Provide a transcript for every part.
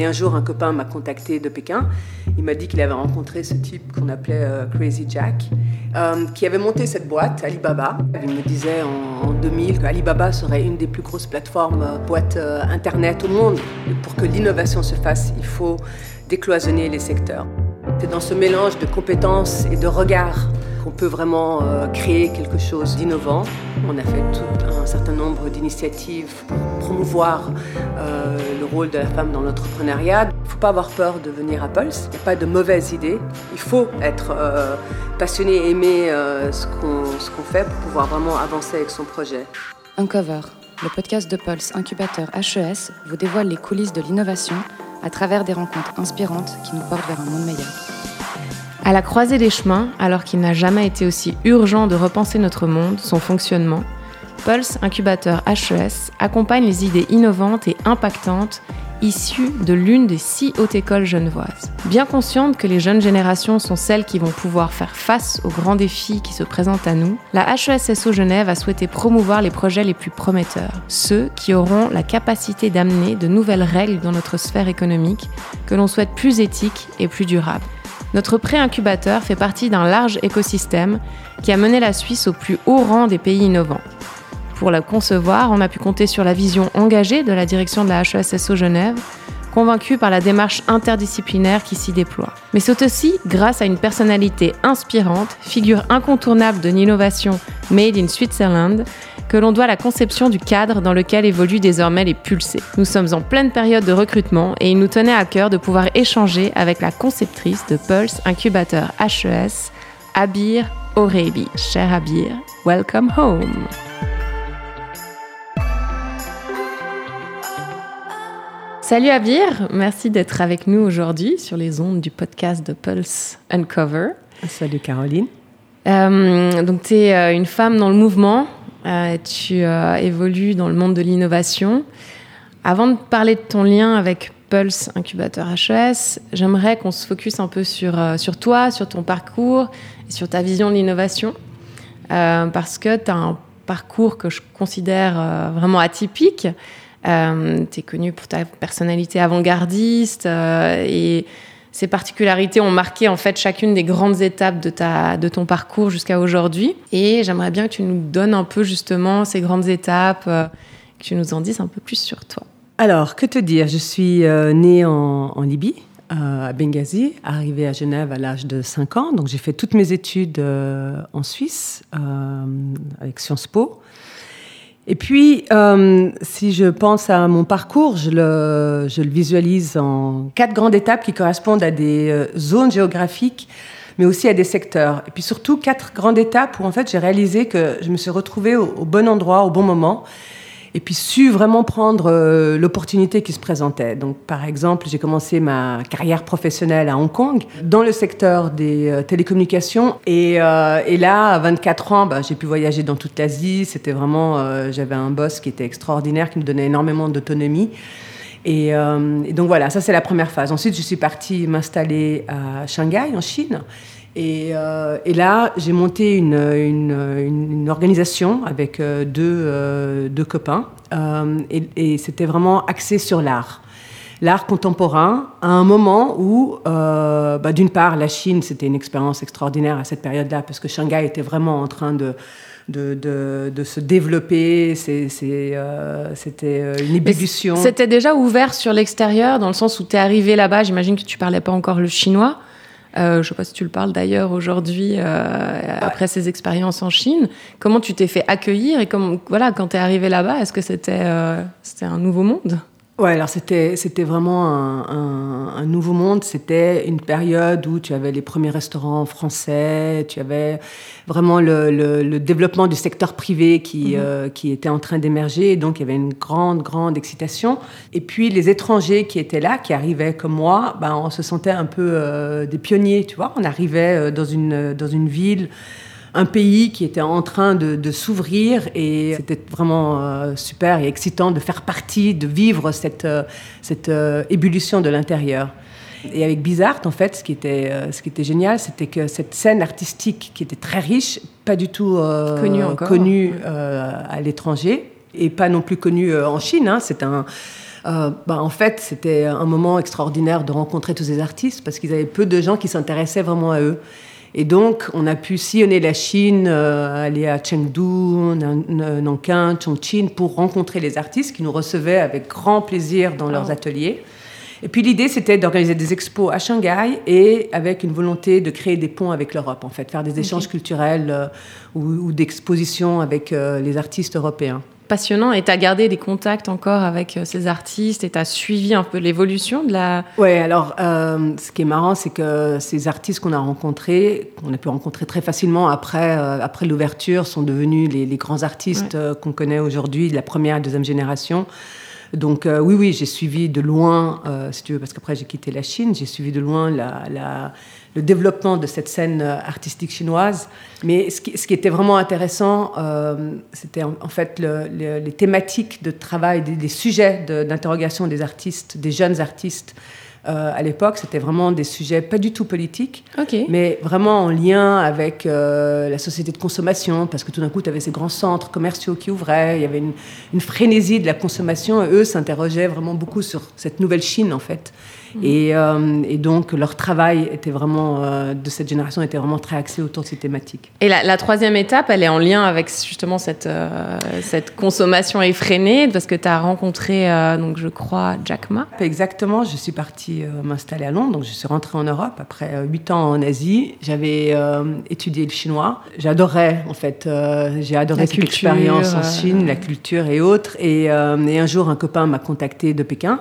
Et un jour, un copain m'a contacté de Pékin. Il m'a dit qu'il avait rencontré ce type qu'on appelait euh, Crazy Jack, euh, qui avait monté cette boîte, Alibaba. Il me disait en, 2000 qu'Alibaba serait une des plus grosses plateformes euh, boîtes Internet au monde. pour que l'innovation se fasse, il faut décloisonner les secteurs. C'est dans ce mélange de compétences et de regards qu'on peut vraiment euh, créer quelque chose d'innovant. On a fait un certain nombre d'initiatives pour promouvoir euh, le rôle de la femme dans l'entrepreneuriat. Il ne faut pas avoir peur de venir à Pulse. Il n'y a pas de mauvaises idées. Il faut être euh, passionné et aimer ce qu'on fait pour pouvoir vraiment avancer avec son projet. Uncover, le podcast de Pulse Incubateur HES, vous dévoile les coulisses de l'innovation à travers des rencontres inspirantes qui nous portent vers un monde meilleur. À la croisée des chemins, alors qu'il n'a jamais été aussi urgent de repenser notre monde, son fonctionnement, Pulse Incubateur HES accompagne les idées innovantes et impactantes issues de l'une des six hautes écoles genevoises. Bien consciente que les jeunes générations sont celles qui vont pouvoir faire face aux grands défis qui se présentent à nous, la HESSO Genève a souhaité promouvoir les projets les plus prometteurs, ceux qui auront la capacité d'amener de nouvelles règles dans notre sphère économique que l'on souhaite plus éthiques et plus durables. Notre pré-incubateur fait partie d'un large écosystème qui a mené la Suisse au plus haut rang des pays innovants. Pour la concevoir, on a pu compter sur la vision engagée de la direction de la HESSO Genève, convaincue par la démarche interdisciplinaire qui s'y déploie. Mais c'est aussi grâce à une personnalité inspirante, figure incontournable de l'innovation made in Switzerland, que l'on doit la conception du cadre dans lequel évoluent désormais les pulsés. Nous sommes en pleine période de recrutement et il nous tenait à cœur de pouvoir échanger avec la conceptrice de Pulse Incubateur HES, Abir Orebi. Cher Abir, welcome home. Salut Abir, merci d'être avec nous aujourd'hui sur les ondes du podcast de Pulse Uncover. Salut Caroline. Euh, donc tu es euh, une femme dans le mouvement, tu euh, évolues dans le monde de l'innovation. Avant de parler de ton lien avec Pulse Incubateur HES, j'aimerais qu'on se focus un peu sur, euh, sur toi, sur ton parcours et sur ta vision de l'innovation. parce que tu as un parcours que je considère vraiment atypique. tu es connu pour ta personnalité avant-gardiste et ces particularités ont marqué en fait chacune des grandes étapes de, ta, de ton parcours jusqu'à aujourd'hui. Et j'aimerais bien que tu nous donnes un peu justement ces grandes étapes, euh, que tu nous en dises un peu plus sur toi. Alors, que te dire? Je suis euh, née en, Libye, euh, à Benghazi, arrivée à Genève à l'âge de 5 ans. Donc j'ai fait toutes mes études en Suisse avec Sciences Po. Et puis, euh, si je pense à mon parcours, je le, visualise en quatre grandes étapes qui correspondent à des euh, zones géographiques, mais aussi à des secteurs. Et puis surtout, quatre grandes étapes où en fait j'ai réalisé que je me suis retrouvée au bon endroit, au bon moment, et puis su vraiment prendre euh, l'opportunité qui se présentait. Donc, par exemple, j'ai commencé ma carrière professionnelle à Hong Kong dans le secteur des euh, télécommunications. Et, euh, et, là, à 24 ans, bah, j'ai pu voyager dans toute l'Asie. C'était vraiment, j'avais un boss qui était extraordinaire, qui me donnait énormément d'autonomie. Et, donc voilà, ça c'est la première phase. Ensuite, je suis partie m'installer à Shanghai, en Chine. Euh, et, là, j'ai monté une, une, organisation avec euh, deux, euh, deux copains. et, c'était vraiment axé sur l'art. L'art contemporain, à un moment où, bah, d'une part, la Chine, c'était une expérience extraordinaire à cette période-là, parce que Shanghai était vraiment en train de, de, de, de, se développer. C'était une ébullition. C'était déjà ouvert sur l'extérieur, dans le sens où tu es arrivé là-bas, j'imagine que tu parlais pas encore le chinois. Euh, je ne sais pas si tu le parles d'ailleurs aujourd'hui, euh, après ces expériences en Chine. Comment tu t'es fait accueillir et comment, voilà, quand tu es arrivé là-bas, est-ce que c'était euh, c'était un nouveau monde? Ouais, alors c'était c'était vraiment un, un, nouveau monde. C'était une période où tu avais les premiers restaurants français, tu avais vraiment le, le, développement du secteur privé qui mhm. euh, qui était en train d'émerger. Donc il y avait une grande grande excitation. Et puis les étrangers qui étaient là, qui arrivaient comme moi, ben on se sentait un peu euh, des pionniers, tu vois. On arrivait euh, dans une dans une ville un pays qui était en train de, s'ouvrir et c'était vraiment euh, super et excitant de faire partie, de vivre cette, euh, cette euh, ébullition de l'intérieur. Et avec Bizarre, en fait, ce qui était, ce qui était génial, c'était que cette scène artistique qui était très riche, pas du tout connue, à l'étranger, et pas non plus connue en Chine. Hein, c'est un, bah, En fait, c'était un moment extraordinaire de rencontrer tous ces artistes parce qu'ils avaient peu de gens qui s'intéressaient vraiment à eux. Et donc, on a pu sillonner la Chine, euh, aller à Chengdu, Nankin, Chongqing pour rencontrer les artistes qui nous recevaient avec grand plaisir dans leurs ateliers. Et puis l'idée, c'était d'organiser des expos à Shanghai et avec une volonté de créer des ponts avec l'Europe, en fait, faire des échanges culturels euh, ou, d'expositions avec euh, les artistes européens passionnant. Et tu as gardé des contacts encore avec euh, ces artistes et tu as suivi un peu l'évolution de la... Oui, alors euh, ce qui est marrant, c'est que ces artistes qu'on a rencontrés, qu'on a pu rencontrer très facilement après, euh, après l'ouverture, sont devenus les, grands artistes qu'on connaît aujourd'hui, de la première et deuxième génération. Donc oui, oui, j'ai suivi de loin, si tu veux, parce qu'après j'ai quitté la Chine, j'ai suivi de loin la, la le développement de cette scène euh, artistique chinoise. Mais ce qui, ce qui était vraiment intéressant, euh, c'était en, fait les thématiques de travail, des, sujets d'interrogation des artistes, des jeunes artistes. Euh, à l'époque, c'était vraiment des sujets pas du tout politiques, mais vraiment en lien avec la société de consommation, parce que tout d'un coup, tu avais ces grands centres commerciaux qui ouvraient, il y avait une, une frénésie de la consommation, et eux s'interrogeaient vraiment beaucoup sur cette nouvelle Chine, en fait. Mhm. Euh, et, donc, leur travail était vraiment, euh, de cette génération était vraiment très axé autour de ces thématiques. Et la, troisième étape, elle est en lien avec justement cette, euh, cette consommation effrénée, parce que tu as rencontré, donc, je crois, Jack Ma. Exactement, je suis partie m'installer à Londres, donc je suis rentrée en Europe après huit ans en Asie. J'avais étudié le chinois. J'adorais, en fait, j'ai adoré cette expérience en Chine, la culture et autres. Et, et un jour, un copain m'a contacté de Pékin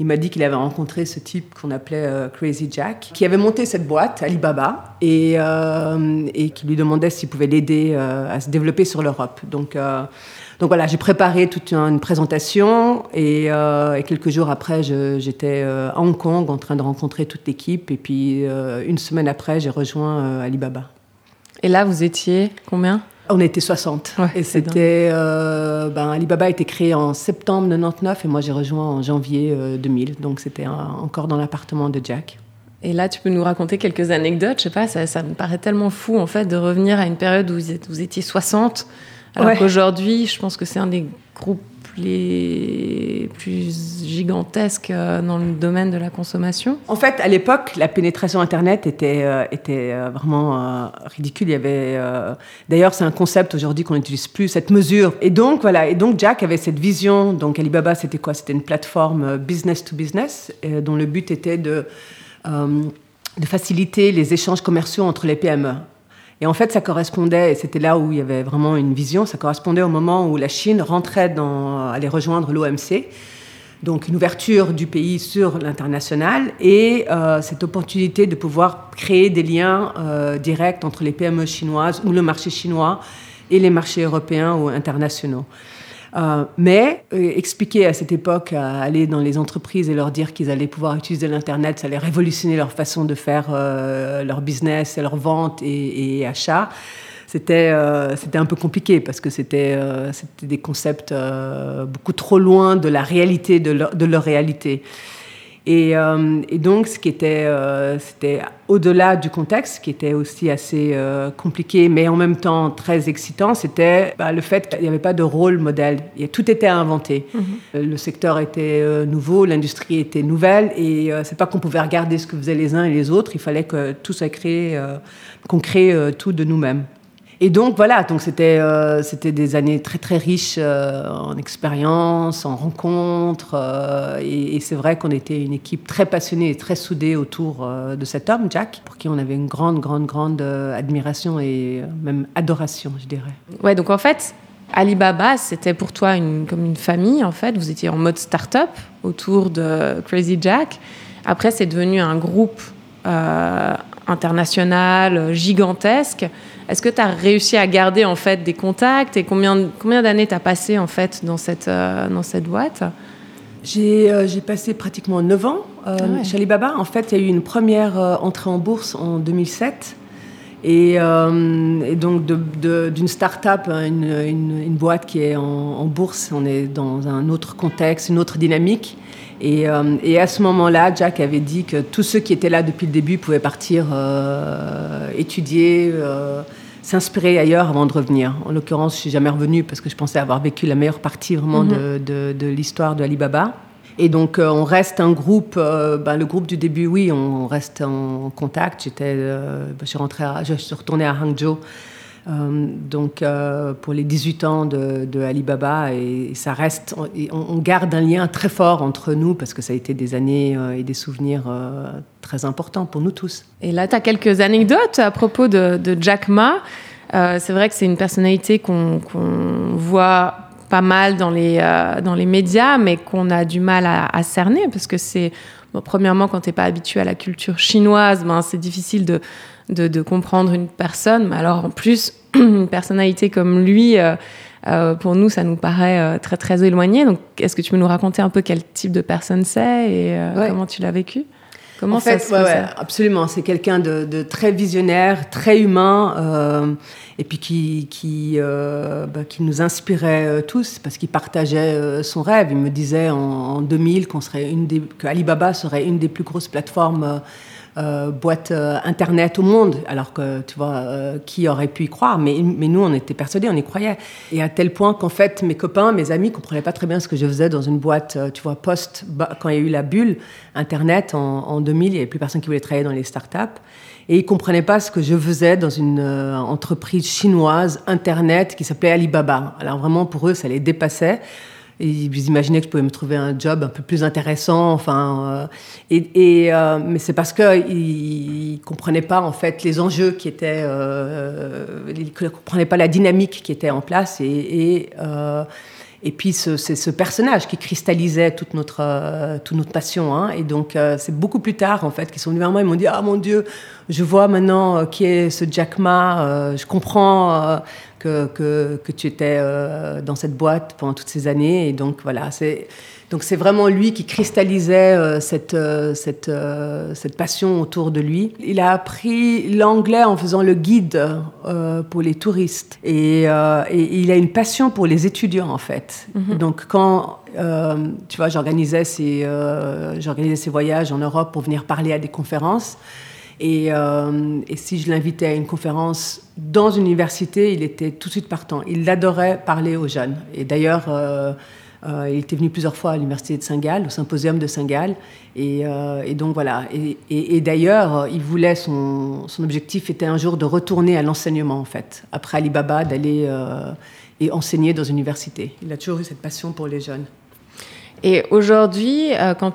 il m'a dit qu'il avait rencontré ce type qu'on appelait euh, Crazy Jack, qui avait monté cette boîte, Alibaba, et, euh, qui lui demandait s'il pouvait l'aider euh, à se développer sur l'Europe. Donc, donc voilà, j'ai préparé toute une présentation et quelques jours après, j'étais à Hong Kong en train de rencontrer toute l'équipe. Et puis une semaine après, j'ai rejoint Alibaba. Et là, vous étiez combien? On était 60. et c'était. Euh, ben, Alibaba a été créé en septembre 99 et moi j'ai rejoint en janvier 2000. Euh, Donc c'était encore dans l'appartement de Jack. Et là, tu peux nous raconter quelques anecdotes. Je sais pas, ça, me paraît tellement fou en fait de revenir à une période où vous, vous étiez 60. Alors qu'aujourd'hui, je pense que c'est un des groupes les plus gigantesques euh, dans le domaine de la consommation En fait, à l'époque, la pénétration Internet était, euh, était euh, vraiment ridicule. Il y avait, d'ailleurs, c'est un concept aujourd'hui qu'on n'utilise plus, cette mesure. Et donc, voilà. Et donc, Jack avait cette vision. Donc, Alibaba, c'était quoi? C'était une plateforme business to business, dont le but était de, de faciliter les échanges commerciaux entre les PME. Et en fait, ça correspondait, et c'était là où il y avait vraiment une vision, ça correspondait au moment où la Chine rentrait dans, allait rejoindre l'OMC, donc une ouverture du pays sur l'international et euh, cette opportunité de pouvoir créer des liens euh, directs entre les PME chinoises ou le marché chinois et les marchés européens ou internationaux. Euh, mais euh, expliquer à cette époque à aller dans les entreprises et leur dire qu'ils allaient pouvoir utiliser l'Internet, ça allait révolutionner leur façon de faire euh, leur business, leur vente et, et achat, c'était c'était un peu compliqué parce que c'était c'était des concepts beaucoup trop loin de la réalité, de leur, de leur réalité. Euh, et, donc, ce qui était, euh, c'était au-delà du contexte, qui était aussi assez euh, compliqué, mais en même temps très excitant, c'était bah, le fait qu'il n'y avait pas de rôle modèle. tout était inventé. Mhm. Le secteur était nouveau, l'industrie était nouvelle, et c'est pas qu'on pouvait regarder ce que faisaient les uns et les autres. Il fallait que tout soit créé, qu'on crée tout de nous-mêmes. Et donc voilà, donc c'était euh, c'était des années très très riches euh, en expérience, en rencontres, euh, et, c'est vrai qu'on était une équipe très passionnée et très soudée autour de cet homme, Jack, pour qui on avait une grande grande grande admiration et même adoration, je dirais. Ouais, donc en fait. Alibaba, c'était pour toi une, comme une famille, en fait. Vous étiez en mode start-up autour de Crazy Jack. Après, c'est devenu un groupe international, gigantesque. Est-ce que tu as réussi à garder en fait des contacts et combien, combien d'années tu as passé en fait dans cette, euh, dans cette boîte? Euh, j'ai passé pratiquement 9 ans euh, ah chez Alibaba. En fait, il y a eu une première entrée en bourse en 2007. Et, donc, d'une start-up, une, une, boîte qui est en, en, bourse, on est dans un autre contexte, une autre dynamique. Et, et à ce moment-là, Jack avait dit que tous ceux qui étaient là depuis le début pouvaient partir étudier s'inspirer ailleurs avant de revenir. En l'occurrence, je suis jamais revenue parce que je pensais avoir vécu la meilleure partie vraiment mhm. de, de, l'histoire de Alibaba. Et donc, on reste un groupe, ben, le groupe du début, oui, on reste en contact. J'étais, je, je suis retournée à Hangzhou euh, donc euh, pour les 18 ans de, Alibaba et, ça reste on, garde un lien très fort entre nous parce que ça a été des années euh, et des souvenirs très importants pour nous tous. Et là tu as quelques anecdotes à propos de, Jack Ma. c'est vrai que c'est une personnalité qu'on voit pas mal dans les, dans les médias, mais qu'on a du mal à, cerner parce que c'est, premièrement, quand tu n'es pas habitué à la culture chinoise, ben, c'est difficile de, de, comprendre une personne. Mais alors en plus, une personnalité comme lui, euh, euh, pour nous, ça nous paraît euh, très très éloigné. Donc, est-ce que tu peux nous raconter un peu quel type de personne c'est et comment tu l'as vécu? Comment en fait, ça ouais, absolument. C'est quelqu'un de, très visionnaire, très humain, et puis qui qui, bah, qui nous inspirait tous parce qu'il partageait son rêve. Il me disait en, 2000 qu'on serait une des, que Alibaba serait une des plus grosses plateformes euh, boîte euh, Internet au monde, alors que, tu vois, euh, qui aurait pu y croire? Mais, mais nous, on était persuadés, on y croyait. Et à tel point qu'en fait, mes copains, mes amis comprenaient pas très bien ce que je faisais dans une boîte, tu vois, post, quand il y a eu la bulle Internet en, 2000, il n'y avait plus personne qui voulait travailler dans les startups. Et ils comprenaient pas ce que je faisais dans une entreprise chinoise Internet qui s'appelait Alibaba. Alors vraiment, pour eux, ça les dépassait. Ils imaginaient que je pouvais me trouver un job un peu plus intéressant. Enfin, euh, et, euh, mais c'est parce qu'ils ne comprenaient pas en fait les enjeux qui étaient, euh, ils ne comprenaient pas la dynamique qui était en place. Et puis c'est ce personnage qui cristallisait toute notre, euh, toute notre passion. Hein. Et donc euh, c'est beaucoup plus tard en fait qu'ils sont venus vers moi. Ils m'ont dit ah mon Dieu, je vois maintenant euh, qui est ce Jack Ma. je comprends que, que, que, tu étais dans cette boîte pendant toutes ces années. Et donc voilà, c'est donc c'est vraiment lui qui cristallisait euh, cette, euh, cette, euh, cette, passion autour de lui. Il a appris l'anglais en faisant le guide pour les touristes. Et, et, il a une passion pour les étudiants, en fait. Mhm. Donc quand, tu vois, j'organisais ces, j'organisais ces voyages en Europe pour venir parler à des conférences. Et, et, si je l'invitais à une conférence dans une université, il était tout de suite partant. Il adorait parler aux jeunes. Et d'ailleurs, euh, il était venu plusieurs fois à l'université de Saint-Gall, au symposium de Saint-Gall. Et, euh, donc voilà. Et, d'ailleurs, il voulait son, objectif était un jour de retourner à l'enseignement en fait, après Alibaba, d'aller euh, et enseigner dans une université. Il a toujours eu cette passion pour les jeunes. Et aujourd'hui, quand,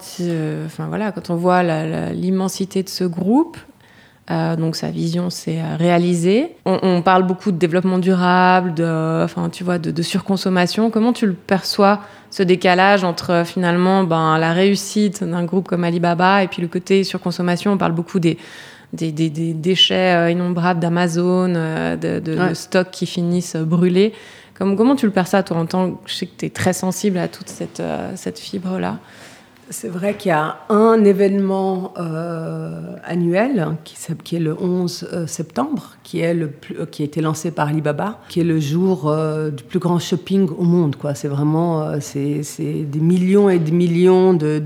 enfin voilà, quand on voit l'immensité de ce groupe, euh, donc sa vision s'est euh, réalisée. On, parle beaucoup de développement durable, de, enfin tu vois, de, surconsommation. Comment tu le perçois ce décalage entre euh, finalement ben, la réussite d'un groupe comme Alibaba et puis le côté surconsommation? On parle beaucoup des, des, déchets innombrables d'Amazon, de, stocks qui finissent brûlés. comment tu le perçois toi en tant que je sais que tu es très sensible à toute cette, cette fibre là c'est vrai qu'il y a un événement euh, annuel qui, est le 11 euh, septembre, qui, est le euh, qui a été lancé par Alibaba, qui est le jour du plus grand shopping au monde. C'est vraiment des millions et des millions de,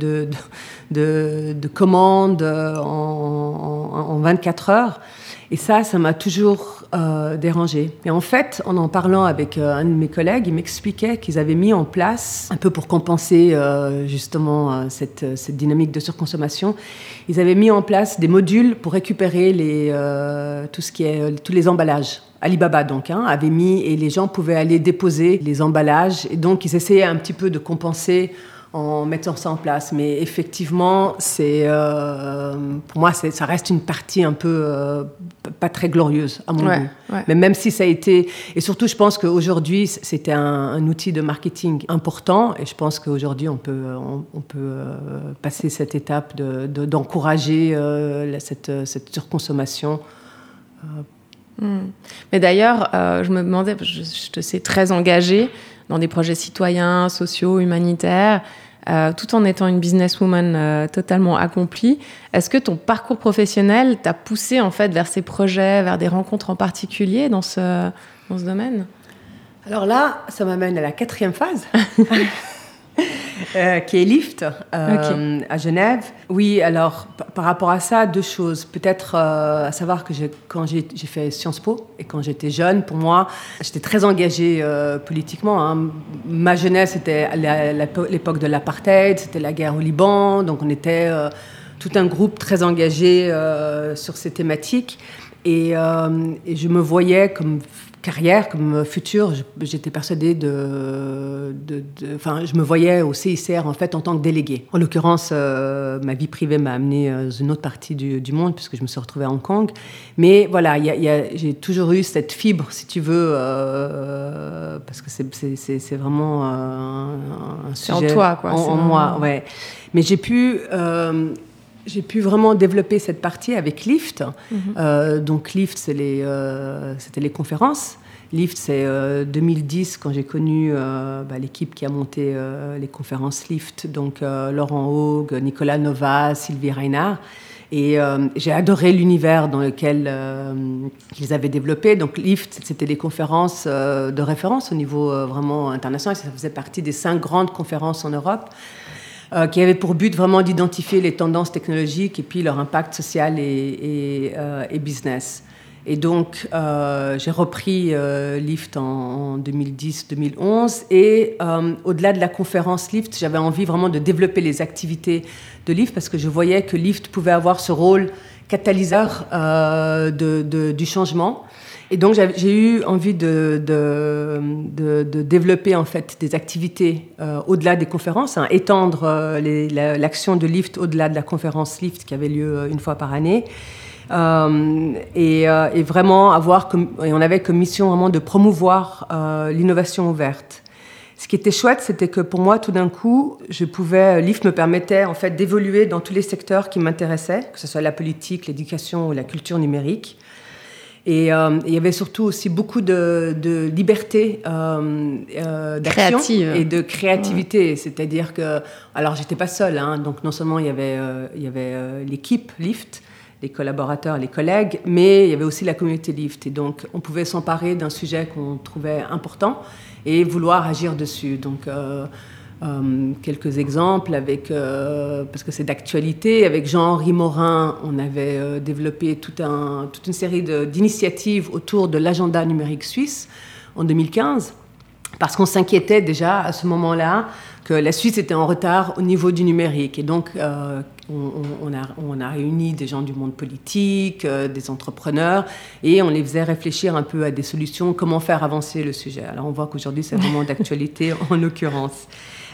de, commandes en, en, 24 heures. Et ça, ça m'a toujours euh, dérangé. Et en fait, en en parlant avec euh, un de mes collègues, il m'expliquait qu'ils avaient mis en place, un peu pour compenser euh, justement cette, cette, dynamique de surconsommation, ils avaient mis en place des modules pour récupérer les, tout ce qui est, tous les emballages. Alibaba donc hein, avait mis et les gens pouvaient aller déposer les emballages et donc ils essayaient un petit peu de compenser en mettant ça en place. Mais effectivement, c'est euh, pour moi, ça reste une partie un peu euh, pas très glorieuse à mon goût. Mais même si ça a été, et surtout, je pense qu'aujourd'hui, c'était un, outil de marketing important, et je pense qu'aujourd'hui, on peut, on, peut euh, passer cette étape d'encourager de, cette, cette, surconsommation. Hmm. Mais d'ailleurs, je me demandais, je, je te sais très engagée dans des projets citoyens, sociaux, humanitaires. Euh, tout en étant une businesswoman euh, totalement accomplie. Est-ce que ton parcours professionnel t'a poussé en fait vers ces projets, vers des rencontres en particulier dans ce, dans ce domaine? Alors là, ça m'amène à la quatrième phase. Euh, qui est Lift euh, à Genève. Oui, alors par rapport à ça, deux choses. Peut-être à savoir que quand j'ai fait Sciences Po et quand j'étais jeune, pour moi, j'étais très engagée politiquement. Hein. Ma jeunesse, c'était l'époque de l'apartheid, c'était la guerre au Liban, donc on était tout un groupe très engagé sur ces thématiques. Et, et, je me voyais comme carrière, comme futur, j'étais persuadée de, Enfin, je me voyais au CICR en fait en tant que déléguée. En l'occurrence, euh, ma vie privée m'a amenée euh, dans une autre partie du, monde puisque je me suis retrouvée à Hong Kong. Mais voilà, j'ai toujours eu cette fibre, si tu veux, euh, parce que c'est vraiment un, sujet en toi, quoi. En, moi, ouais. Mais j'ai pu j'ai pu vraiment développer cette partie avec Lift. Mhm. Euh, donc Lift, euh, c'était les, conférences. Lift, c'est 2010 euh, quand j'ai connu bah, l'équipe qui a monté les conférences Lift, donc Laurent Haug, Nicolas Nova, Sylvie Reinhardt. Et j'ai adoré l'univers dans lequel ils avaient développé. Donc Lift, c'était des conférences de référence au niveau vraiment international. Ça faisait partie des cinq grandes conférences en Europe. Euh, qui avait pour but vraiment d'identifier les tendances technologiques et puis leur impact social et, euh, business. Et donc, euh, j'ai repris Lift en, 2010-2011. Et au-delà de la conférence Lift, j'avais envie vraiment de développer les activités de Lift parce que je voyais que Lift pouvait avoir ce rôle catalyseur du changement. Et donc j'ai eu envie de, développer en fait des activités euh, au-delà des conférences, hein, étendre euh, l'action de Lift au-delà de la conférence Lift qui avait lieu euh, une fois par année. Et, vraiment avoir et on avait comme mission vraiment de promouvoir l'innovation ouverte. Ce qui était chouette, c'était que pour moi, tout d'un coup, je pouvais, Lift me permettait en fait d'évoluer dans tous les secteurs qui m'intéressaient, que ce soit la politique, l'éducation ou la culture numérique. Et euh, il y avait surtout aussi beaucoup de, liberté euh, euh, d'action et de créativité. C'est-à-dire que, alors j'étais pas seule, hein, donc non seulement il y avait, il y avait l'équipe Lift, les collaborateurs, les collègues, mais il y avait aussi la communauté Lift. Et donc on pouvait s'emparer d'un sujet qu'on trouvait important et vouloir agir dessus. Donc euh, quelques exemples avec, euh, parce que c'est d'actualité, avec Jean-Henri Morin, on avait euh, développé tout un, toute une série d'initiatives autour de l'agenda numérique suisse en 2015, parce qu'on s'inquiétait déjà à ce moment-là que la Suisse était en retard au niveau du numérique. Et donc, on, a, on, a, réuni des gens du monde politique, des entrepreneurs, et on les faisait réfléchir un peu à des solutions, comment faire avancer le sujet. Alors, on voit qu'aujourd'hui, c'est vraiment d'actualité en l'occurrence.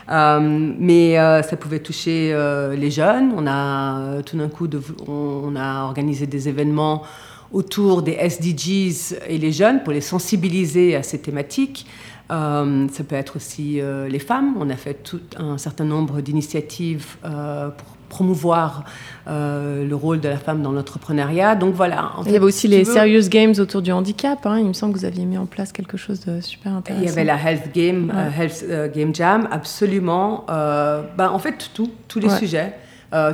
Euh, mais euh, ça pouvait toucher euh, les jeunes. On a tout d'un coup, on, a organisé des événements autour des SDGs et les jeunes pour les sensibiliser à ces thématiques. Ça peut être aussi les femmes. On a fait tout un certain nombre d'initiatives pour promouvoir euh, le rôle de la femme dans l'entrepreneuriat. Donc voilà. il y avait aussi les Serious Games autour du handicap. Hein. Il me semble que vous aviez mis en place quelque chose de super intéressant. Il y avait la Health Game, euh, Health euh, Game Jam, absolument. Ben, en fait, tout, tous les sujets.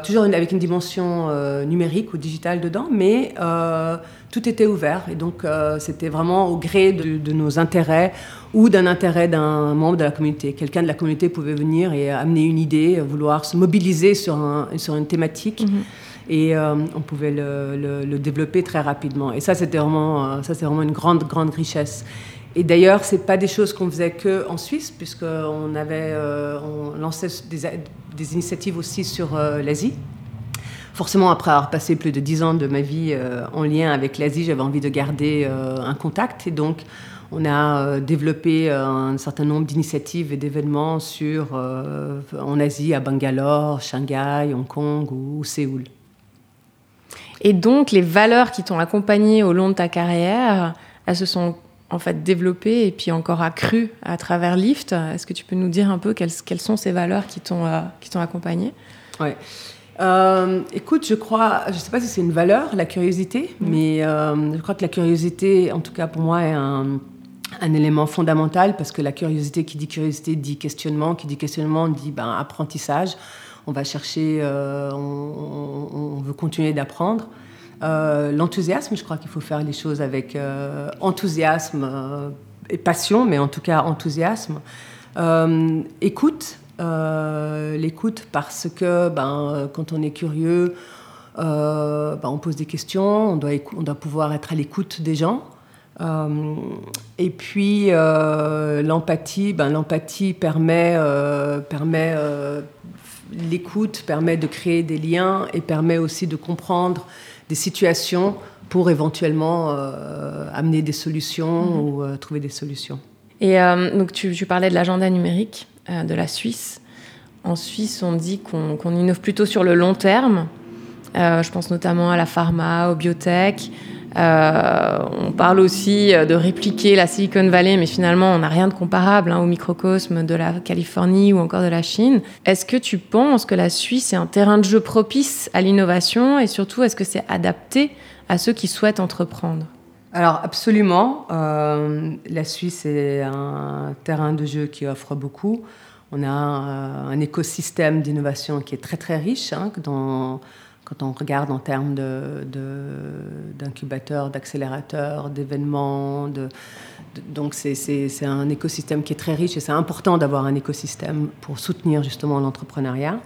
Toujours avec une dimension numérique ou digitale dedans, mais tout était ouvert. Et donc, c'était vraiment au gré de, de nos intérêts ou d'un intérêt d'un membre de la communauté. Quelqu'un de la communauté pouvait venir et amener une idée, vouloir se mobiliser sur, sur une thématique. Mhm. Et euh, on pouvait le, le, développer très rapidement. Et ça, c'était vraiment, euh, ça, c'est vraiment une grande, grande richesse. Et d'ailleurs, c'est pas des choses qu'on faisait que en Suisse, puisqu'on avait, euh, on lançait des, initiatives aussi sur l'Asie. Forcément, après avoir passé plus de dix ans de ma vie en lien avec l'Asie, j'avais envie de garder un contact. Et donc, on a euh, développé euh, un certain nombre d'initiatives et d'événements sur, euh, en Asie, à Bangalore, Shanghai, Hong Kong ou, Séoul. Et donc, les valeurs qui t'ont accompagné au long de ta carrière, elles se sont en fait développées et puis encore accrues à travers Lift. Est-ce que tu peux nous dire un peu quelles, sont ces valeurs qui t'ont qui t'ont accompagné? Ouais. écoute, je crois, je ne sais pas si c'est une valeur, la curiosité, mmh. mais je crois que la curiosité, en tout cas pour moi, est un, un élément fondamental parce que la curiosité, qui dit curiosité, dit questionnement, qui dit questionnement, dit ben, apprentissage. On va chercher, euh, on, veut continuer d'apprendre. Euh, l'enthousiasme, je crois qu'il faut faire les choses avec euh, enthousiasme et passion, mais en tout cas enthousiasme. écoute, l'écoute parce que ben, quand on est curieux, ben, on pose des questions, on doit, on doit pouvoir être à l'écoute des gens. et puis l'empathie, ben, l'empathie permet, permet l'écoute permet de créer des liens et permet aussi de comprendre des situations pour éventuellement euh, amener des solutions mhm. ou euh, trouver des solutions. Et euh, donc tu, parlais de l'agenda numérique de la Suisse. En Suisse, on dit qu'on innove plutôt sur le long terme. je pense notamment à la pharma, aux biotech. Euh, on parle aussi euh, de répliquer la Silicon Valley, mais finalement, on n'a rien de comparable hein, au microcosme de la Californie ou encore de la Chine. Est-ce que tu penses que la Suisse est un terrain de jeu propice à l'innovation et surtout, est-ce que c'est adapté à ceux qui souhaitent entreprendre? Alors absolument, euh, la Suisse est un terrain de jeu qui offre beaucoup. On a un, écosystème d'innovation qui est très très riche, hein, dans, quand on regarde en termes d'incubateurs, de, d'accélérateurs, d'événements. De, donc c'est un écosystème qui est très riche et c'est important d'avoir un écosystème pour soutenir justement l'entrepreneuriat.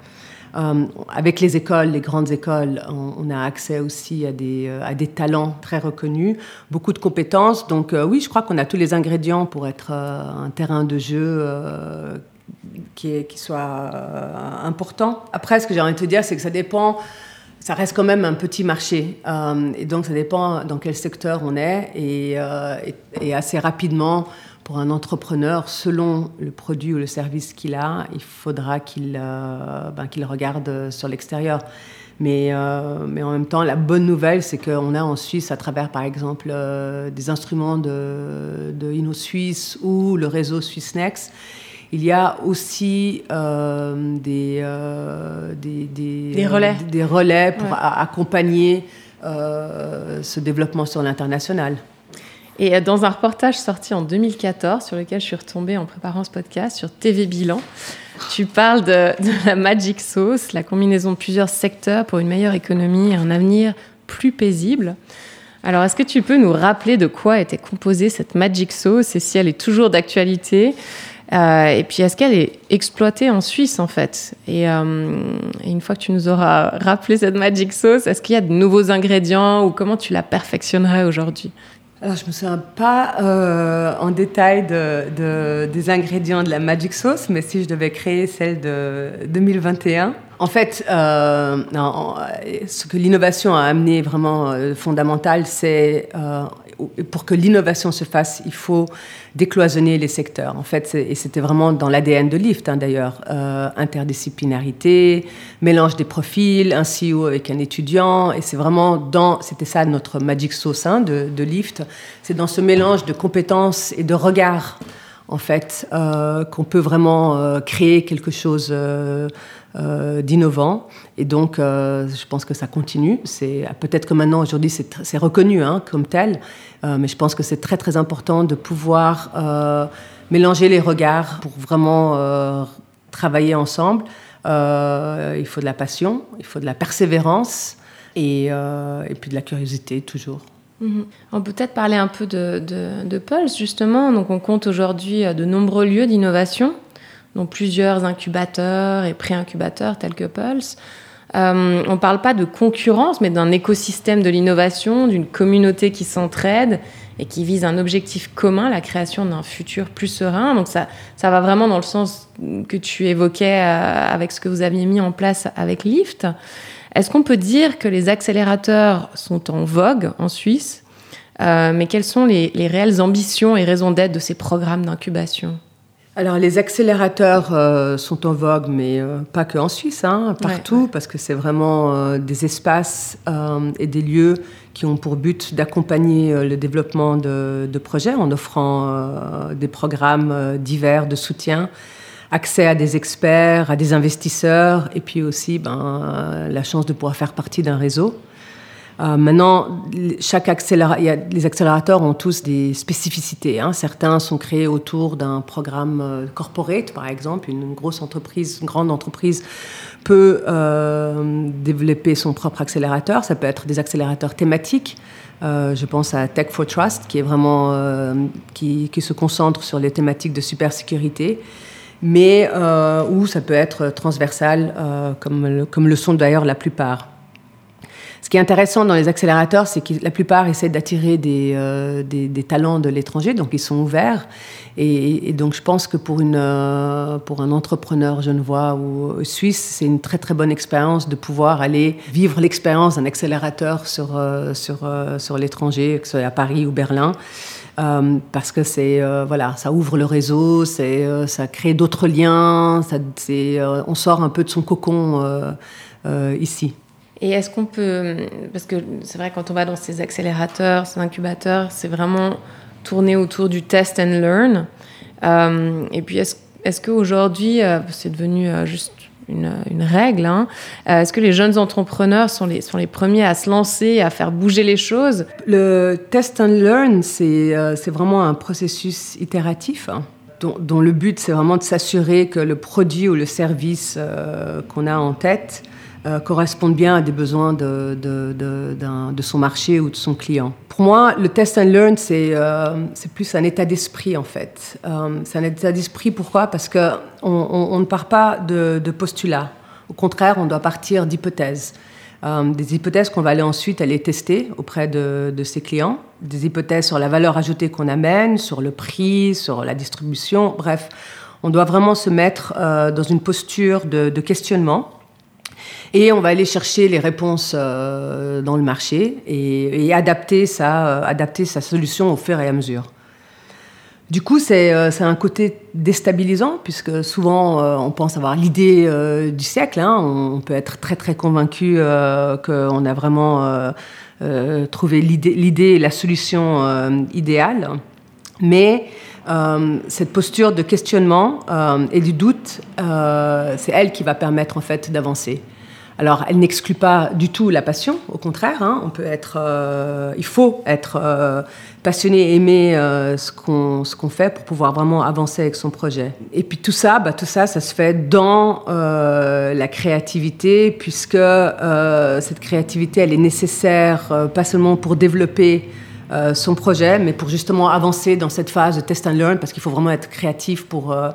Euh, avec les écoles, les grandes écoles, on, a accès aussi à des, euh, à des, talents très reconnus, beaucoup de compétences. Donc euh, oui, je crois qu'on a tous les ingrédients pour être un terrain de jeu qui, est, qui, soit important. Après, ce que j'ai envie de te dire, c'est que ça dépend ça reste quand même un petit marché. Euh, et donc, ça dépend dans quel secteur on est. Euh, et, assez rapidement, pour un entrepreneur, selon le produit ou le service qu'il a, il faudra qu'il euh, ben, qu'il regarde sur l'extérieur. Mais, mais en même temps, la bonne nouvelle, c'est qu'on a en Suisse, à travers par exemple des instruments de, de ou le réseau SwissNext, il y a aussi euh, euh, des, des, relais. des, relais pour accompagner euh, ce développement sur l'international. Et dans un reportage sorti en 2014, sur lequel je suis retombée en préparant ce podcast, sur TV Bilan, tu parles de, de, la Magic Sauce, la combinaison de plusieurs secteurs pour une meilleure économie et un avenir plus paisible. Alors, est-ce que tu peux nous rappeler de quoi était composée cette Magic Sauce et si elle est toujours d'actualité? Euh, et puis, est-ce qu'elle est exploitée en Suisse, en fait? Euh, et, une fois que tu nous auras rappelé cette magic sauce, est-ce qu'il y a de nouveaux ingrédients ou comment tu la perfectionnerais aujourd'hui? Alors, je ne me souviens pas euh, en détail de, des ingrédients de la Magic Sauce, mais si je devais créer celle de 2021, en fait, euh, ce que l'innovation a amené vraiment euh, fondamental, c'est euh, pour que l'innovation se fasse, il faut décloisonner les secteurs. En fait, et c'était vraiment dans l'ADN de Lyft, hein, d'ailleurs, interdisciplinarité, mélange des profils, un CEO avec un étudiant, et c'est vraiment dans, c'était ça notre magic sauce hein, de, de Lyft, c'est dans ce mélange de compétences et de regards en fait, qu'on peut vraiment créer quelque chose euh, d'innovant. Et donc, euh, je pense que ça continue. C'est peut-être que maintenant, aujourd'hui, c'est reconnu hein, comme tel, euh, mais je pense que c'est très très important de pouvoir mélanger les regards pour vraiment travailler ensemble. il faut de la passion, il faut de la persévérance et, puis de la curiosité toujours. Mm-hmm. On peut peut-être parler un peu de, de Pulse, justement. Donc, on compte aujourd'hui de nombreux lieux d'innovation dont plusieurs incubateurs et pré-incubateurs tels que Pulse. Euh, on ne parle pas de concurrence, mais d'un écosystème de l'innovation, d'une communauté qui s'entraide et qui vise un objectif commun, la création d'un futur plus serein. Donc ça, ça va vraiment dans le sens que tu évoquais euh, avec ce que vous aviez mis en place avec Lyft. Est-ce qu'on peut dire que les accélérateurs sont en vogue en Suisse? Euh, Mais quelles sont les, les réelles ambitions et raisons d'être de ces programmes d'incubation? Alors les accélérateurs euh, sont en vogue, mais euh, pas que en Suisse, hein, partout, parce que c'est vraiment euh, des espaces et des lieux qui ont pour but d'accompagner le développement de, de, projets en offrant des programmes divers de soutien, accès à des experts, à des investisseurs, et puis aussi ben, la chance de pouvoir faire partie d'un réseau. Euh, maintenant, chaque les accélérateurs ont tous des spécificités. Hein. Certains sont créés autour d'un programme euh, corporate, par exemple. Une grosse entreprise, une grande entreprise peut euh, développer son propre accélérateur. Ça peut être des accélérateurs thématiques. je pense à Tech for Trust, qui est vraiment qui, qui, se concentre sur les thématiques de cybersécurité. mais où ça peut être transversal, comme, comme le sont d'ailleurs la plupart. Ce qui est intéressant dans les accélérateurs, c'est que la plupart essaient d'attirer des, euh, des, talents de l'étranger, donc ils sont ouverts. Et, donc je pense que pour, une, euh, pour un entrepreneur genevois ou suisse, c'est une très très bonne expérience de pouvoir aller vivre l'expérience d'un accélérateur sur, euh, sur, sur l'étranger, que ce soit à Paris ou Berlin. parce que c'est voilà, ça ouvre le réseau, c'est ça crée d'autres liens, ça, on sort un peu de son cocon ici. Et est-ce qu'on peut, parce que c'est vrai quand on va dans ces accélérateurs, ces incubateurs, c'est vraiment tourné autour du test and learn. Euh, et puis est-ce est qu'aujourd'hui, euh, c'est devenu euh, juste une, une règle, hein, est-ce que les jeunes entrepreneurs sont les, sont les premiers à se lancer, à faire bouger les choses? Le test and learn, c'est vraiment un processus itératif. Hein, dont, dont, le but, c'est vraiment de s'assurer que le produit ou le service qu'on a en tête euh, correspondent bien à des besoins de, son marché ou de son client. Pour moi, le test and learn, c'est euh, plus un état d'esprit en fait. Euh, c'est un état d'esprit, pourquoi? Parce qu'on on, ne part pas de, postulats. Au contraire, on doit partir d'hypothèses. des hypothèses qu'on va aller ensuite aller tester auprès de, ses clients, des hypothèses sur la valeur ajoutée qu'on amène, sur le prix, sur la distribution, bref, on doit vraiment se mettre dans une posture de, questionnement et on va aller chercher les réponses euh, dans le marché et, adapter, sa, euh, adapter sa solution au fur et à mesure. Du coup, c'est euh, un côté déstabilisant, puisque souvent on pense avoir l'idée du siècle. Hein. On, peut être très très convaincu qu'on a vraiment trouvé l'idée et la solution idéale. Mais cette posture de questionnement et du doute, c'est elle qui va permettre en fait d'avancer. Alors, elle n'exclut pas du tout la passion, au contraire. Hein. on peut être, euh, il faut être euh, passionné aimer euh, ce qu'on ce qu'on fait pour pouvoir vraiment avancer avec son projet. Et puis tout ça, bah, tout ça, ça se fait dans la créativité, puisque cette créativité, elle est nécessaire pas seulement pour développer euh, son projet, mais pour justement avancer dans cette phase de test and learn, parce qu'il faut vraiment être créatif pour, euh,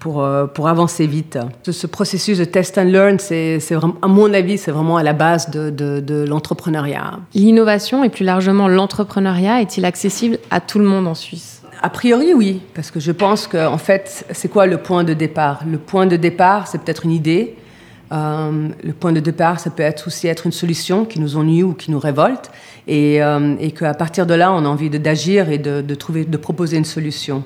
pour, euh, pour avancer vite. Ce, processus de test and learn, c'est, à mon avis, c'est vraiment à la base de, de, l'entrepreneuriat. L'innovation et plus largement l'entrepreneuriat est-il accessible à tout le monde en Suisse? A priori, oui, parce que je pense que, en fait, c'est quoi le point de départ? Le point de départ, c'est peut-être une idée. Le point de départ, ça peut aussi être une solution qui nous ennuie ou qui nous révolte et, euh, et qu'à partir de là, on a envie d'agir et de, trouver, de proposer une solution.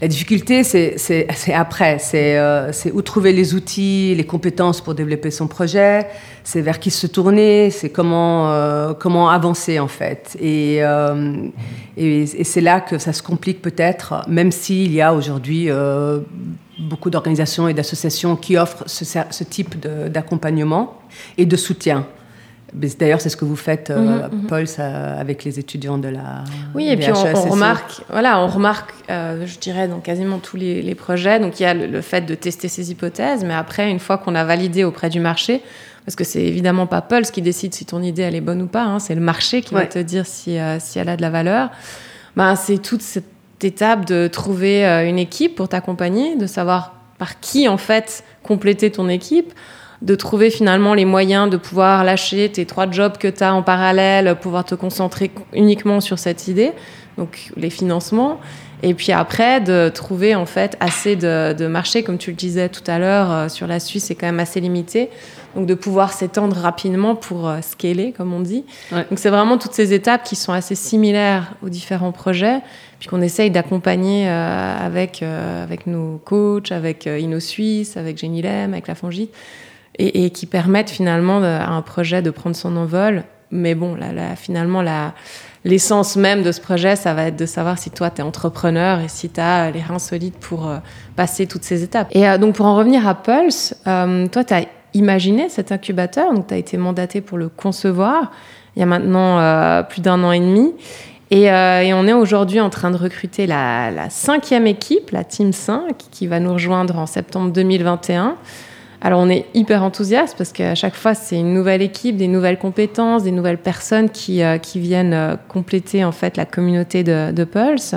La difficulté, c'est après, euh, c'est où trouver les outils, les compétences pour développer son projet, c'est vers qui se tourner, c'est comment, euh, comment avancer en fait. Euh, et c'est là que ça se complique peut-être, même s'il y a aujourd'hui beaucoup d'organisations et d'associations qui offrent ce, ce type d'accompagnement et de soutien. D'ailleurs, c'est ce que vous faites, euh, mhm, mhm. Paul, avec les étudiants de la. Oui, et puis on, remarque, voilà, on remarque, euh, je dirais, dans quasiment tous les, projets. Donc, il y a le, fait de tester ces hypothèses, mais après, une fois qu'on a validé auprès du marché, parce que c'est évidemment pas Paul qui décide si ton idée elle est bonne ou pas, hein, c'est le marché qui va te dire si, euh, si elle a de la valeur. Ben, c'est toute cette étape de trouver une équipe pour t'accompagner, de savoir par qui en fait compléter ton équipe de trouver finalement les moyens de pouvoir lâcher tes trois jobs que tu as en parallèle, pouvoir te concentrer uniquement sur cette idée, donc les financements. Et puis après, de trouver en fait assez de, de marché, comme tu le disais tout à l'heure, euh, sur la Suisse, c'est quand même assez limité. Donc de pouvoir s'étendre rapidement pour euh, scaler, comme on dit. Donc c'est vraiment toutes ces étapes qui sont assez similaires aux différents projets, puis qu'on essaye d'accompagner euh, avec, avec nos coachs, avec InnoSuisse, avec Genilem, avec la Fongite et, qui permettent finalement à un projet de prendre son envol. Mais bon, là, finalement, l'essence même de ce projet, ça va être de savoir si toi, tu es entrepreneur et si tu as les reins solides pour euh, passer toutes ces étapes. Et euh, donc, pour en revenir à Pulse, euh, toi, tu as imaginé cet incubateur, donc tu as été mandaté pour le concevoir il y a maintenant plus d'un an et demi. Et, on est aujourd'hui en train de recruter la, cinquième équipe, la Team 5, qui va nous rejoindre en septembre 2021. Alors on est hyper enthousiaste parce qu'à chaque fois c'est une nouvelle équipe, des nouvelles compétences, des nouvelles personnes qui, euh, qui viennent euh, compléter en fait la communauté de, Pulse.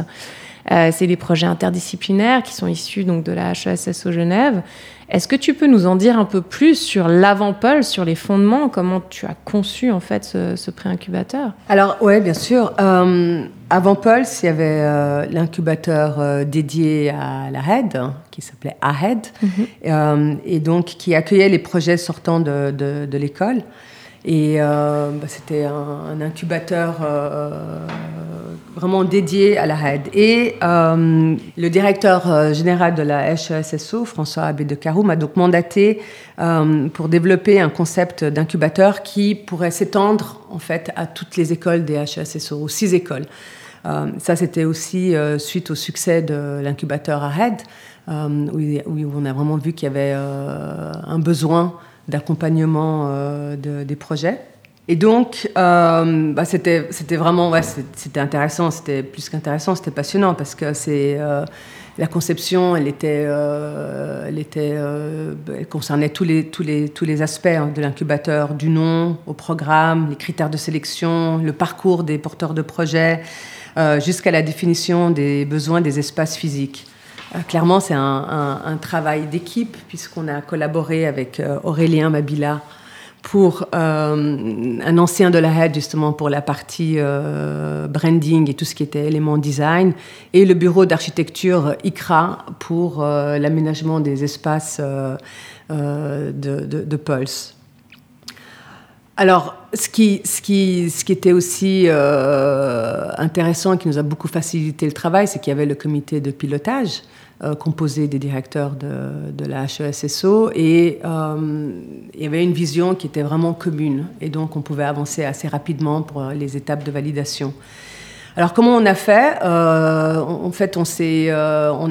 c'est des projets interdisciplinaires qui sont issus donc de la HESSO Genève. Est-ce que tu peux nous en dire un peu plus sur l'avant-Pulse, sur les fondements, comment tu as conçu en fait ce, ce pré-incubateur? Alors oui, bien sûr. Euh, avant Pulse, il y avait euh, l'incubateur euh, dédié à la RED, hein, qui s'appelait AHED, mhm. et donc qui accueillait les projets sortant de, de l'école. Et euh, bah, c'était un, incubateur euh, vraiment dédié à la RAID. Et euh, le directeur général de la HESSO, François Abbé de Carou, m'a donc mandaté pour développer un concept d'incubateur qui pourrait s'étendre en fait à toutes les écoles des HESSO, aux six écoles. ça, c'était aussi suite au succès de l'incubateur AHED, où, où, on a vraiment vu qu'il y avait un besoin d'accompagnement euh, des projets. Et donc, euh, bah, c'était, c'était vraiment, c'était intéressant, c'était plus qu'intéressant, c'était passionnant parce que c'est euh, la conception, elle était, elle était, elle concernait tous les, tous les, tous les aspects hein, de l'incubateur, du nom au programme, les critères de sélection, le parcours des porteurs de projets, jusqu'à la définition des besoins des espaces physiques. Euh, clairement, c'est un, travail d'équipe, puisqu'on a collaboré avec euh, Aurélien Mabila pour euh, un ancien de la HED, justement, pour la partie branding et tout ce qui était élément design, et le bureau d'architecture ICRA pour l'aménagement des espaces de, Pulse. Alors, ce qui, ce qui, ce qui était aussi intéressant et qui nous a beaucoup facilité le travail, c'est qu'il y avait le comité de pilotage euh, composé des directeurs de, de, la HESSO et euh, il y avait une vision qui était vraiment commune et donc on pouvait avancer assez rapidement pour les étapes de validation. Alors comment on a fait? Euh, En fait, on,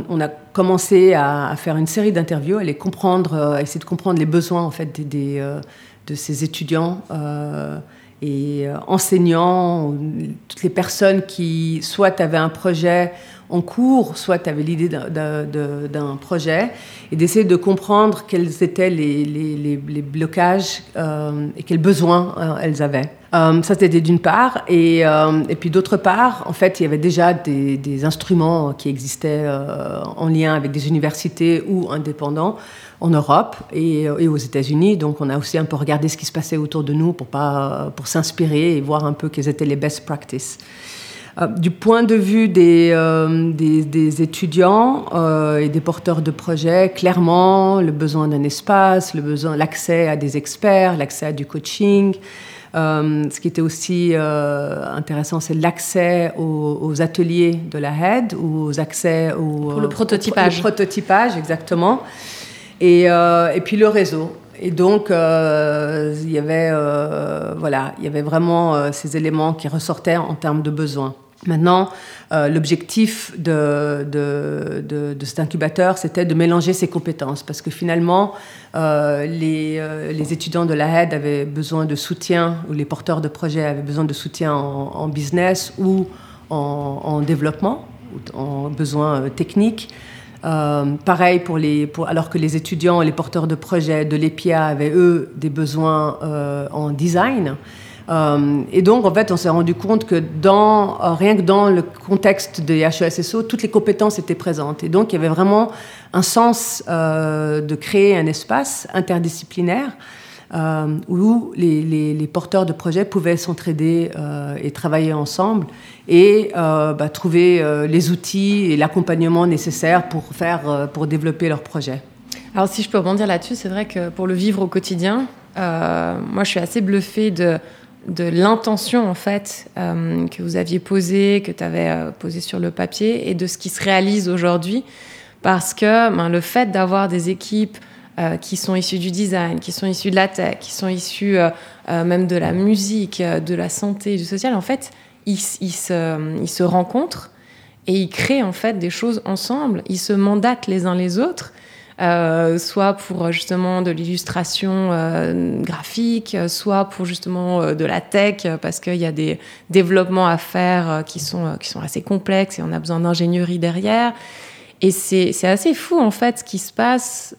on, a commencé à, faire une série d'interviews, les comprendre, essayer de comprendre les besoins en fait des, de ces étudiants et enseignants, toutes les personnes qui soit avaient un projet en cours, soit tu avais l'idée d'un projet, et d'essayer de comprendre quels étaient les, blocages euh, et quels besoins euh, elles avaient. Euh, ça, c'était d'une part. Et, puis d'autre part, en fait, il y avait déjà des, instruments qui existaient en lien avec des universités ou indépendants en Europe et, aux États-Unis. Donc, on a aussi un peu regardé ce qui se passait autour de nous pour, pour s'inspirer et voir un peu quelles étaient les best practices. Euh, du point de vue des, euh, des, étudiants euh, et des porteurs de projets, clairement, le besoin d'un espace, le besoin, l'accès à des experts, l'accès à du coaching. ce qui était aussi intéressant, c'est l'accès aux, ateliers de la HED ou aux accès au, Pour le prototypage. le prototypage, exactement. Et, et, puis le réseau. Et donc, il y avait, voilà, il y avait vraiment ces éléments qui ressortaient en termes de besoins. Maintenant, euh, l'objectif de, cet incubateur, c'était de mélanger ses compétences, parce que finalement, euh, les, euh, les, étudiants de la HED avaient besoin de soutien, ou les porteurs de projets avaient besoin de soutien en, business ou en, développement, en besoin technique. pareil pour les, alors que les étudiants les porteurs de projets de l'EPIA avaient eux des besoins en design. Euh, et donc, en fait, on s'est rendu compte que dans, euh, rien que dans le contexte des HESSO, toutes les compétences étaient présentes. Et donc, il y avait vraiment un sens euh, de créer un espace interdisciplinaire où les, porteurs de projets pouvaient s'entraider et travailler ensemble et bah, trouver les outils et l'accompagnement nécessaires pour, faire, pour développer leurs projets. Alors, si je peux rebondir là-dessus, c'est vrai que pour le vivre au quotidien, moi, je suis assez bluffée de de l'intention en fait euh, que vous aviez posée, que tu avais euh, posée sur le papier et de ce qui se réalise aujourd'hui. Parce que ben, le fait d'avoir des équipes euh, qui sont issues du design, qui sont issues de la tech, qui sont issues même de la musique, de la santé, du social, en fait, ils, se, ils se rencontrent et ils créent en fait des choses ensemble. Ils se mandatent les uns les autres. Euh, soit pour euh, justement de l'illustration euh, graphique, soit pour justement de la tech, parce qu'il y a des développements à faire qui, sont, qui sont assez complexes et on a besoin d'ingénierie derrière. Et c'est assez fou en fait ce qui se passe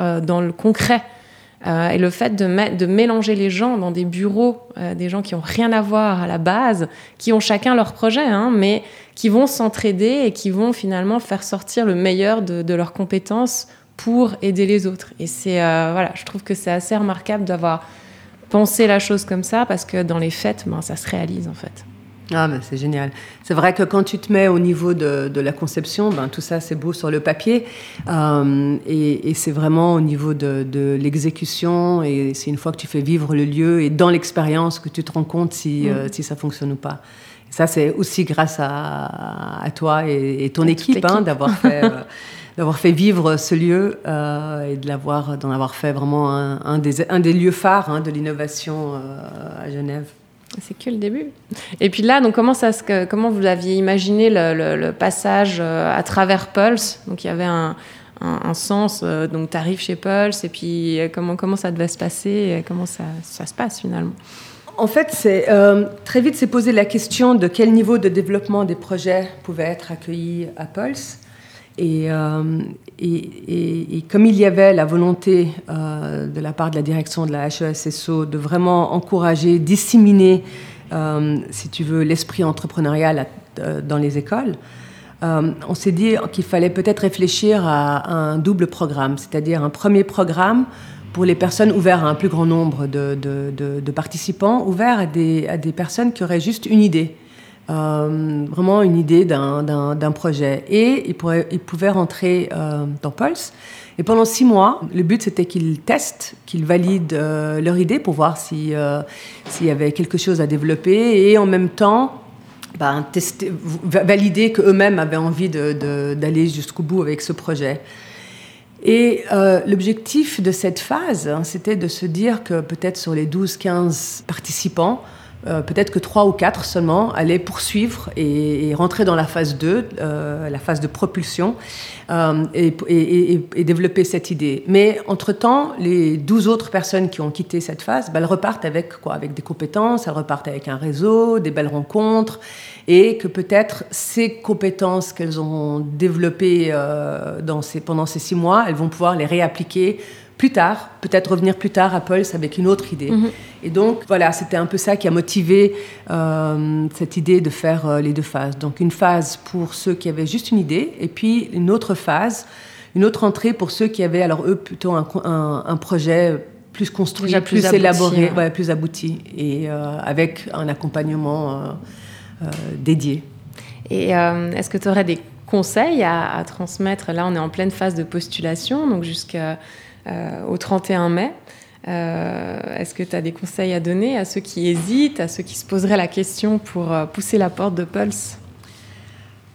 dans le concret. Euh, et le fait de, de, mélanger les gens dans des bureaux, euh, des gens qui ont rien à voir à la base, qui ont chacun leur projet, hein, mais qui vont s'entraider et qui vont finalement faire sortir le meilleur de, de leurs compétences pour aider les autres. Et c'est euh, voilà, je trouve que c'est assez remarquable d'avoir pensé la chose comme ça parce que dans les fêtes, ben, ça se réalise en fait. Ah, ben c'est génial. C'est vrai que quand tu te mets au niveau de, de la conception, ben, tout ça, c'est beau sur le papier. Euh, et, et c'est vraiment au niveau de, de l'exécution. Et c'est une fois que tu fais vivre le lieu et dans l'expérience que tu te rends compte si, mm. euh, si ça fonctionne ou pas. Et ça, c'est aussi grâce à, à toi et, et ton équipe, hein, d'avoir fait. D'avoir fait vivre ce lieu euh, et de l'avoir, d'en avoir fait vraiment un, un, des, un des lieux phares hein, de l'innovation euh, à Genève. C'est que le début. Et puis là, donc comment, ça, comment vous aviez imaginé le, le, passage euh, à travers Pulse? Donc il y avait un, un, un sens, euh, donc tu arrives chez Pulse, et puis euh, comment, comment ça devait se passer, et comment ça, ça se passe finalement? En fait, c'est euh, très vite s'est posé la question de quel niveau de développement des projets pouvaient être accueillis à Pulse. Et, euh, et, comme il y avait la volonté euh, de la part de la direction de la HESSO de vraiment encourager, disséminer, euh, si tu veux, l'esprit entrepreneurial dans les écoles, on s'est dit qu'il fallait peut-être réfléchir à, un double programme, c'est-à-dire un premier programme pour les personnes ouvert à un plus grand nombre de participants, ouvert à des, à des personnes qui auraient juste une idée euh, vraiment une idée d'un projet. Et ils, pourraient, ils pouvaient rentrer euh, dans Pulse. Et pendant six mois, le but c'était qu'ils testent, qu'ils valident euh, leur idée pour voir s'il si, y avait quelque chose à développer et en même temps ben, tester, valider qu'eux-mêmes avaient envie d'aller jusqu'au bout avec ce projet. Et euh, l'objectif de cette phase, hein, c'était de se dire que peut-être sur les 12-15 participants, euh, peut-être que trois ou quatre seulement allaient poursuivre et, rentrer dans la phase 2, euh, la phase de propulsion, euh, et, développer cette idée. Mais entre-temps, les 12 autres personnes qui ont quitté cette phase, bah, elles repartent avec quoi? Avec des compétences, elles repartent avec un réseau, des belles rencontres, et que peut-être ces compétences qu'elles ont développées pendant ces six mois, elles vont pouvoir les réappliquer plus tard, peut-être revenir plus tard à Pulse avec une autre idée. Mm -hmm. Et donc, voilà, c'était un peu ça qui a motivé euh, cette idée de faire euh, les deux phases. Donc, une phase pour ceux qui avaient juste une idée, et puis une autre phase, une autre entrée pour ceux qui avaient, alors eux, plutôt un, un, un projet plus construit, Déjà plus, plus élaboré. Ouais, plus abouti, et euh, avec un accompagnement dédié. Et est-ce que tu aurais des conseils à, à, transmettre? Là, on est en pleine phase de postulation, donc jusqu'à au 31 mai. Euh, Est-ce que tu as des conseils à donner à ceux qui hésitent, à ceux qui se poseraient la question pour euh, pousser la porte de Pulse?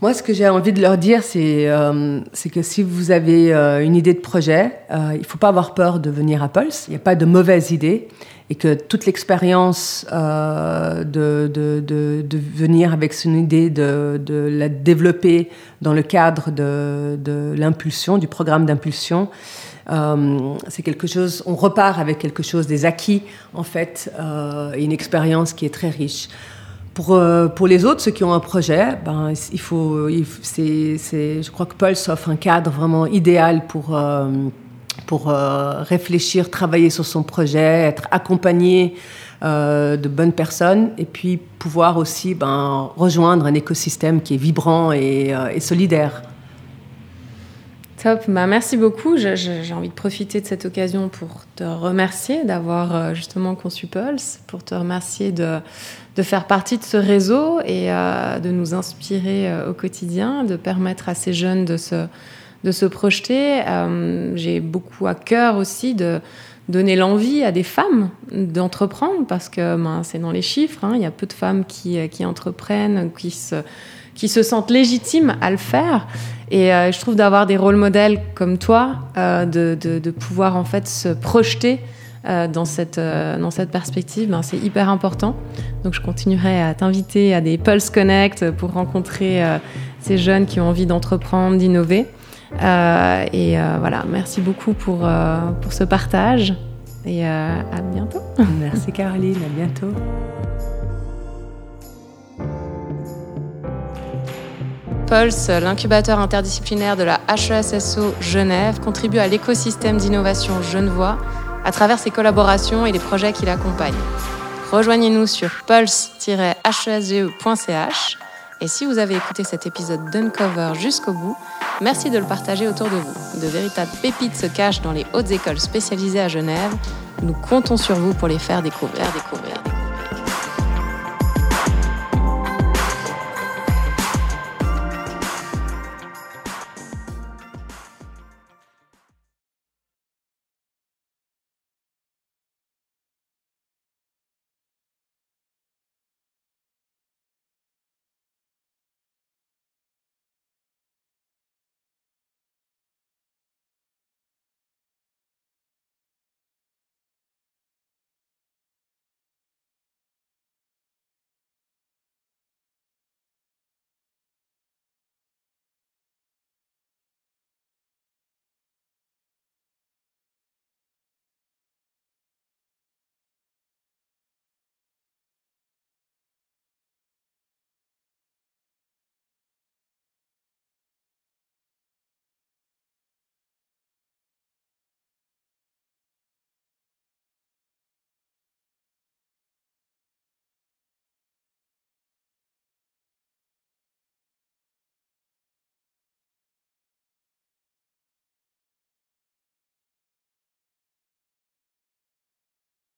Moi, ce que j'ai envie de leur dire, c'est euh, que si vous avez euh, une idée de projet, euh, il ne faut pas avoir peur de venir à Pulse. Il n'y a pas de mauvaise idée. Et que toute l'expérience euh, de, de, venir avec son idée, de, la développer dans le cadre de l'impulsion, du programme d'impulsion, euh, c'est quelque chose, on repart avec quelque chose, des acquis, en fait, euh, une expérience qui est très riche. Pour, euh, pour les autres, ceux qui ont un projet, ben, il faut, je crois que Pulse offre un cadre vraiment idéal pour, pour réfléchir, travailler sur son projet, être accompagné de bonnes personnes et puis pouvoir aussi ben, rejoindre un écosystème qui est vibrant et solidaire. Top, bah, merci beaucoup. J'ai envie de profiter de cette occasion pour te remercier d'avoir euh, justement conçu Pulse, pour te remercier de, de faire partie de ce réseau et euh, de nous inspirer euh, au quotidien, de permettre à ces jeunes de se, de se projeter. J'ai beaucoup à cœur aussi de donner l'envie à des femmes d'entreprendre parce que ben, c'est dans les chiffres, hein, il y a peu de femmes qui, qui entreprennent, qui se qui se sentent légitimes à le faire. Et euh, je trouve d'avoir des rôles modèles comme toi, euh, de, pouvoir en fait se projeter euh, dans, cette, dans cette perspective, ben, c'est hyper important. Donc je continuerai à t'inviter à des Pulse Connect pour rencontrer ces jeunes qui ont envie d'entreprendre, d'innover. Et voilà, merci beaucoup pour, pour ce partage et à bientôt. Merci Caroline, à bientôt. Pulse, l'incubateur interdisciplinaire de la HESSO Genève, contribue à l'écosystème d'innovation genevois à travers ses collaborations et les projets qui l'accompagnent. Rejoignez-nous sur pulse-hesge.ch et si vous avez écouté cet épisode d'Uncover jusqu'au bout, merci de le partager autour de vous. De véritables pépites se cachent dans les hautes écoles spécialisées à Genève. Nous comptons sur vous pour les faire découvrir. découvrir.